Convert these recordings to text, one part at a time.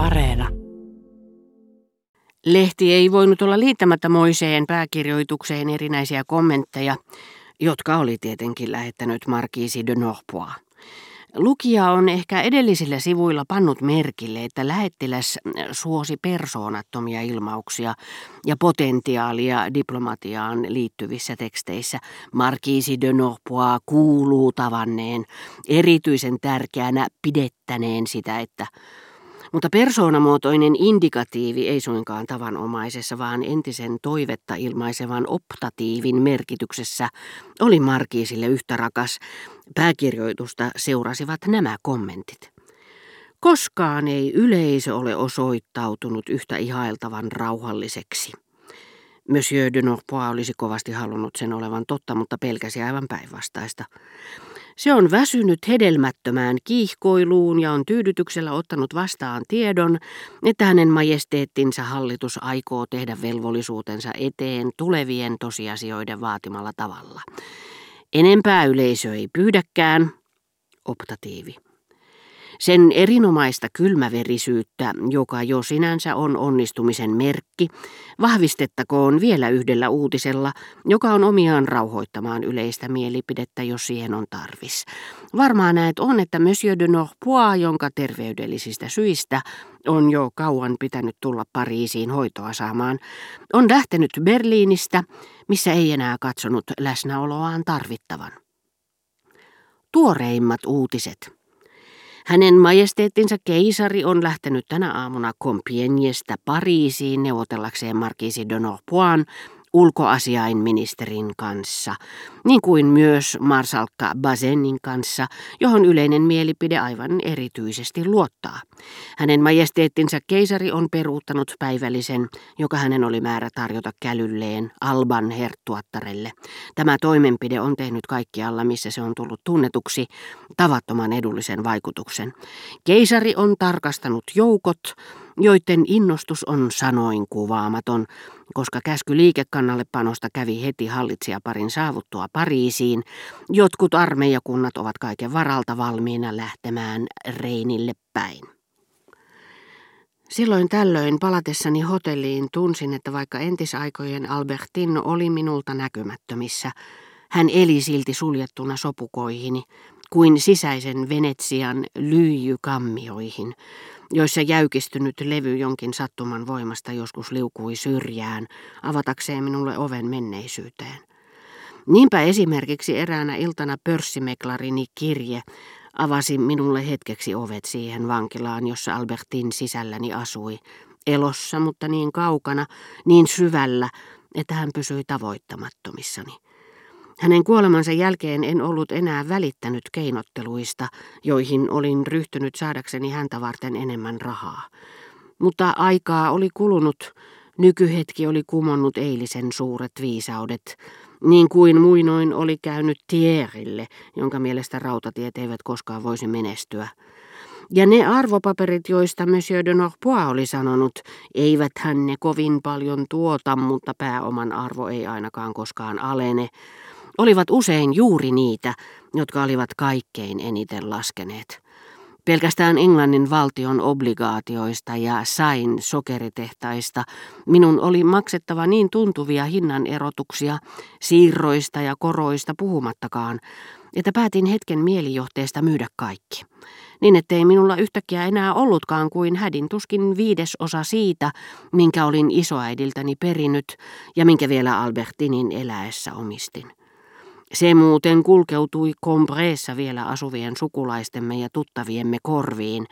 Areena. Lehti ei voinut olla liittämättä Moiseen pääkirjoitukseen erinäisiä kommentteja, jotka oli tietenkin lähettänyt Markiisi de Norpois. Lukija on ehkä edellisillä sivuilla pannut merkille, että lähettiläs suosi persoonattomia ilmauksia ja potentiaalia diplomatiaan liittyvissä teksteissä. Markiisi de Norpois kuuluu tavanneen, erityisen tärkeänä pidettäneen sitä, että mutta persoonamuotoinen indikatiivi ei suinkaan tavanomaisessa, vaan entisen toivetta ilmaisevan optatiivin merkityksessä oli Markiisille yhtä rakas. Pääkirjoitusta seurasivat nämä kommentit. Koskaan ei yleisö ole osoittautunut yhtä ihailtavan rauhalliseksi. Monsieur de Norpois olisi kovasti halunnut sen olevan totta, mutta pelkäsi aivan päinvastaista. Se on väsynyt hedelmättömään kiihkoiluun ja on tyydytyksellä ottanut vastaan tiedon, että hänen majesteettinsa hallitus aikoo tehdä velvollisuutensa eteen tulevien tosiasioiden vaatimalla tavalla. Enempää yleisö ei pyydäkään. Optatiivi. Sen erinomaista kylmäverisyyttä, joka jo sinänsä on onnistumisen merkki, vahvistettakoon vielä yhdellä uutisella, joka on omiaan rauhoittamaan yleistä mielipidettä, jos siihen on tarvis. Varmaan näet on, että Monsieur de Norpois, jonka terveydellisistä syistä on jo kauan pitänyt tulla Pariisiin hoitoa saamaan, on lähtenyt Berliinistä, missä ei enää katsonut läsnäoloaan tarvittavan. Tuoreimmat uutiset. Hänen majesteettinsa keisari on lähtenyt tänä aamuna Compiègnestä Pariisiin neuvotellakseen markiisi de Norpoin ulkoasiainministerin kanssa, niin kuin myös marsalkka Bazenin kanssa, johon yleinen mielipide aivan erityisesti luottaa. Hänen majesteettinsa keisari on peruuttanut päivällisen, joka hänen oli määrä tarjota kälylleen Alban herttuattarelle. Tämä toimenpide on tehnyt kaikkialla, missä se on tullut tunnetuksi, tavattoman edullisen vaikutuksen. Keisari on tarkastanut joukot, joiden innostus on sanoin kuvaamaton, koska käsky liikekannalle panosta kävi heti hallitsijaparin saavuttua Pariisiin. Jotkut armeijakunnat ovat kaiken varalta valmiina lähtemään Reinille päin. Silloin tällöin palatessani hotelliin tunsin, että vaikka entisaikojen Albertino oli minulta näkymättömissä, hän eli silti suljettuna sopukoihini, kuin sisäisen Venetsian lyijykammioihin, joissa jäykistynyt levy jonkin sattuman voimasta joskus liukui syrjään, avatakseen minulle oven menneisyyteen. Niinpä esimerkiksi eräänä iltana pörssimeklarini kirje avasi minulle hetkeksi ovet siihen vankilaan, jossa Albertin sisälläni asui, elossa, mutta niin kaukana, niin syvällä, että hän pysyi tavoittamattomissani. Hänen kuolemansa jälkeen en ollut enää välittänyt keinotteluista, joihin olin ryhtynyt saadakseni häntä varten enemmän rahaa. Mutta aikaa oli kulunut, nykyhetki oli kumonnut eilisen suuret viisaudet, niin kuin muinoin oli käynyt Tierille, jonka mielestä rautatiet eivät koskaan voisi menestyä. Ja ne arvopaperit, joista Monsieur de Norpois oli sanonut, eivät hän ne kovin paljon tuota, mutta pääoman arvo ei ainakaan koskaan alene, olivat usein juuri niitä, jotka olivat kaikkein eniten laskeneet. Pelkästään Englannin valtion obligaatioista ja sain sokeritehtaista minun oli maksettava niin tuntuvia hinnan erotuksia, siirroista ja koroista puhumattakaan, että päätin hetken mielijohteesta myydä kaikki. Niin ettei minulla yhtäkkiä enää ollutkaan kuin hädin tuskin viidesosa siitä, minkä olin isoäidiltäni perinnyt ja minkä vielä Albertinin eläessä omistin. Se muuten kulkeutui Compreessa vielä asuvien sukulaistemme ja tuttaviemme korviin,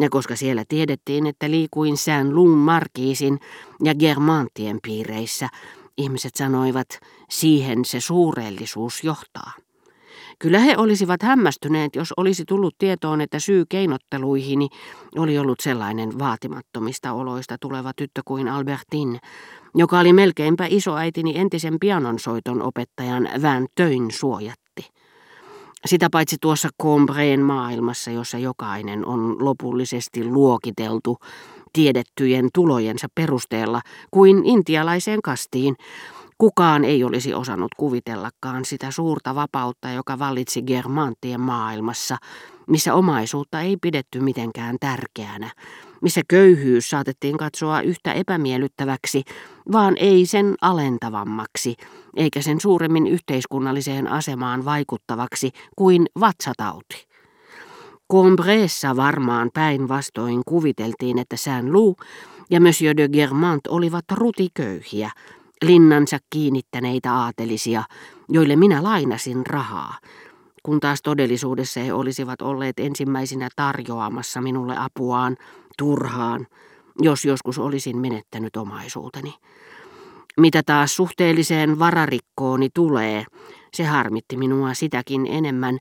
ja koska siellä tiedettiin, että liikuin Saint Lung Markiisin ja Germantien piireissä, ihmiset sanoivat, siihen se suurellisuus johtaa. Kyllä he olisivat hämmästyneet, jos olisi tullut tietoon, että syy keinotteluihini oli ollut sellainen vaatimattomista oloista tuleva tyttö kuin Albertin, joka oli melkeinpä isoäitini entisen pianonsoiton opettajan Van Töin suojatti. Sitä paitsi tuossa Combreen maailmassa, jossa jokainen on lopullisesti luokiteltu tiedettyjen tulojensa perusteella kuin intialaiseen kastiin, Kukaan ei olisi osannut kuvitellakaan sitä suurta vapautta, joka vallitsi Germantien maailmassa, missä omaisuutta ei pidetty mitenkään tärkeänä, missä köyhyys saatettiin katsoa yhtä epämiellyttäväksi, vaan ei sen alentavammaksi, eikä sen suuremmin yhteiskunnalliseen asemaan vaikuttavaksi kuin vatsatauti. Combreessa varmaan päinvastoin kuviteltiin, että Saint-Loup ja Monsieur de Germant olivat rutiköyhiä, linnansa kiinnittäneitä aatelisia, joille minä lainasin rahaa, kun taas todellisuudessa he olisivat olleet ensimmäisinä tarjoamassa minulle apuaan turhaan, jos joskus olisin menettänyt omaisuuteni. Mitä taas suhteelliseen vararikkooni tulee, se harmitti minua sitäkin enemmän,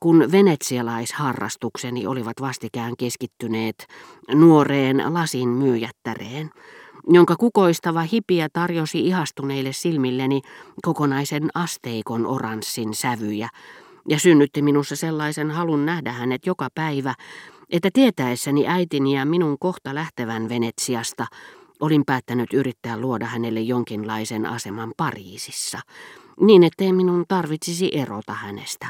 kun venetsialaisharrastukseni olivat vastikään keskittyneet nuoreen lasin myyjättäreen, jonka kukoistava hipiä tarjosi ihastuneille silmilleni kokonaisen asteikon oranssin sävyjä, ja synnytti minussa sellaisen halun nähdä hänet joka päivä, että tietäessäni äitini ja minun kohta lähtevän Venetsiasta, olin päättänyt yrittää luoda hänelle jonkinlaisen aseman Pariisissa, niin ettei minun tarvitsisi erota hänestä.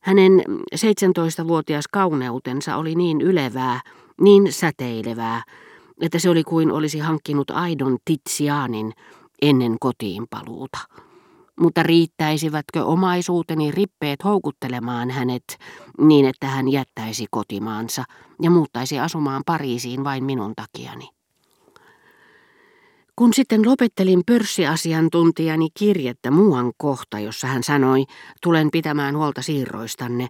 Hänen 17-vuotias kauneutensa oli niin ylevää, niin säteilevää, että se oli kuin olisi hankkinut aidon Titsiaanin ennen kotiin paluuta. Mutta riittäisivätkö omaisuuteni rippeet houkuttelemaan hänet niin, että hän jättäisi kotimaansa ja muuttaisi asumaan Pariisiin vain minun takiani? Kun sitten lopettelin pörssiasiantuntijani kirjettä muuan kohta, jossa hän sanoi, tulen pitämään huolta siirroistanne,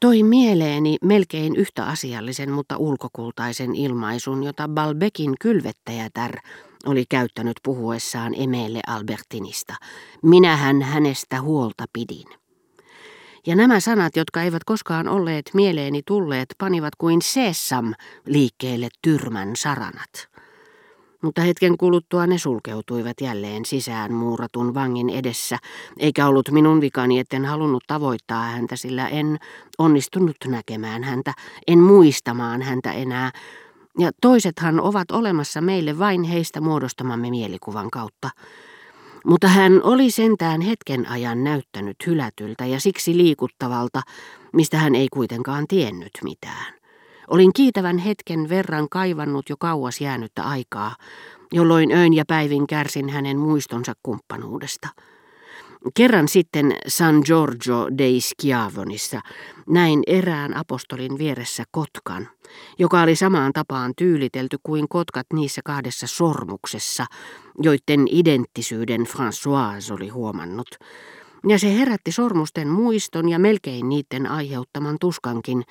toi mieleeni melkein yhtä asiallisen, mutta ulkokultaisen ilmaisun, jota Balbekin kylvettäjätär oli käyttänyt puhuessaan Emelle Albertinista. Minähän hänestä huolta pidin. Ja nämä sanat, jotka eivät koskaan olleet mieleeni tulleet, panivat kuin sesam liikkeelle tyrmän saranat mutta hetken kuluttua ne sulkeutuivat jälleen sisään muuratun vangin edessä, eikä ollut minun vikani, etten halunnut tavoittaa häntä, sillä en onnistunut näkemään häntä, en muistamaan häntä enää, ja toisethan ovat olemassa meille vain heistä muodostamamme mielikuvan kautta. Mutta hän oli sentään hetken ajan näyttänyt hylätyltä ja siksi liikuttavalta, mistä hän ei kuitenkaan tiennyt mitään. Olin kiitävän hetken verran kaivannut jo kauas jäänyttä aikaa, jolloin öin ja päivin kärsin hänen muistonsa kumppanuudesta. Kerran sitten San Giorgio dei Schiavonissa näin erään apostolin vieressä kotkan, joka oli samaan tapaan tyylitelty kuin kotkat niissä kahdessa sormuksessa, joiden identtisyyden François oli huomannut. Ja se herätti sormusten muiston ja melkein niiden aiheuttaman tuskankin,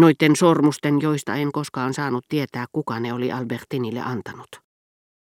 noiden sormusten, joista en koskaan saanut tietää, kuka ne oli Albertinille antanut.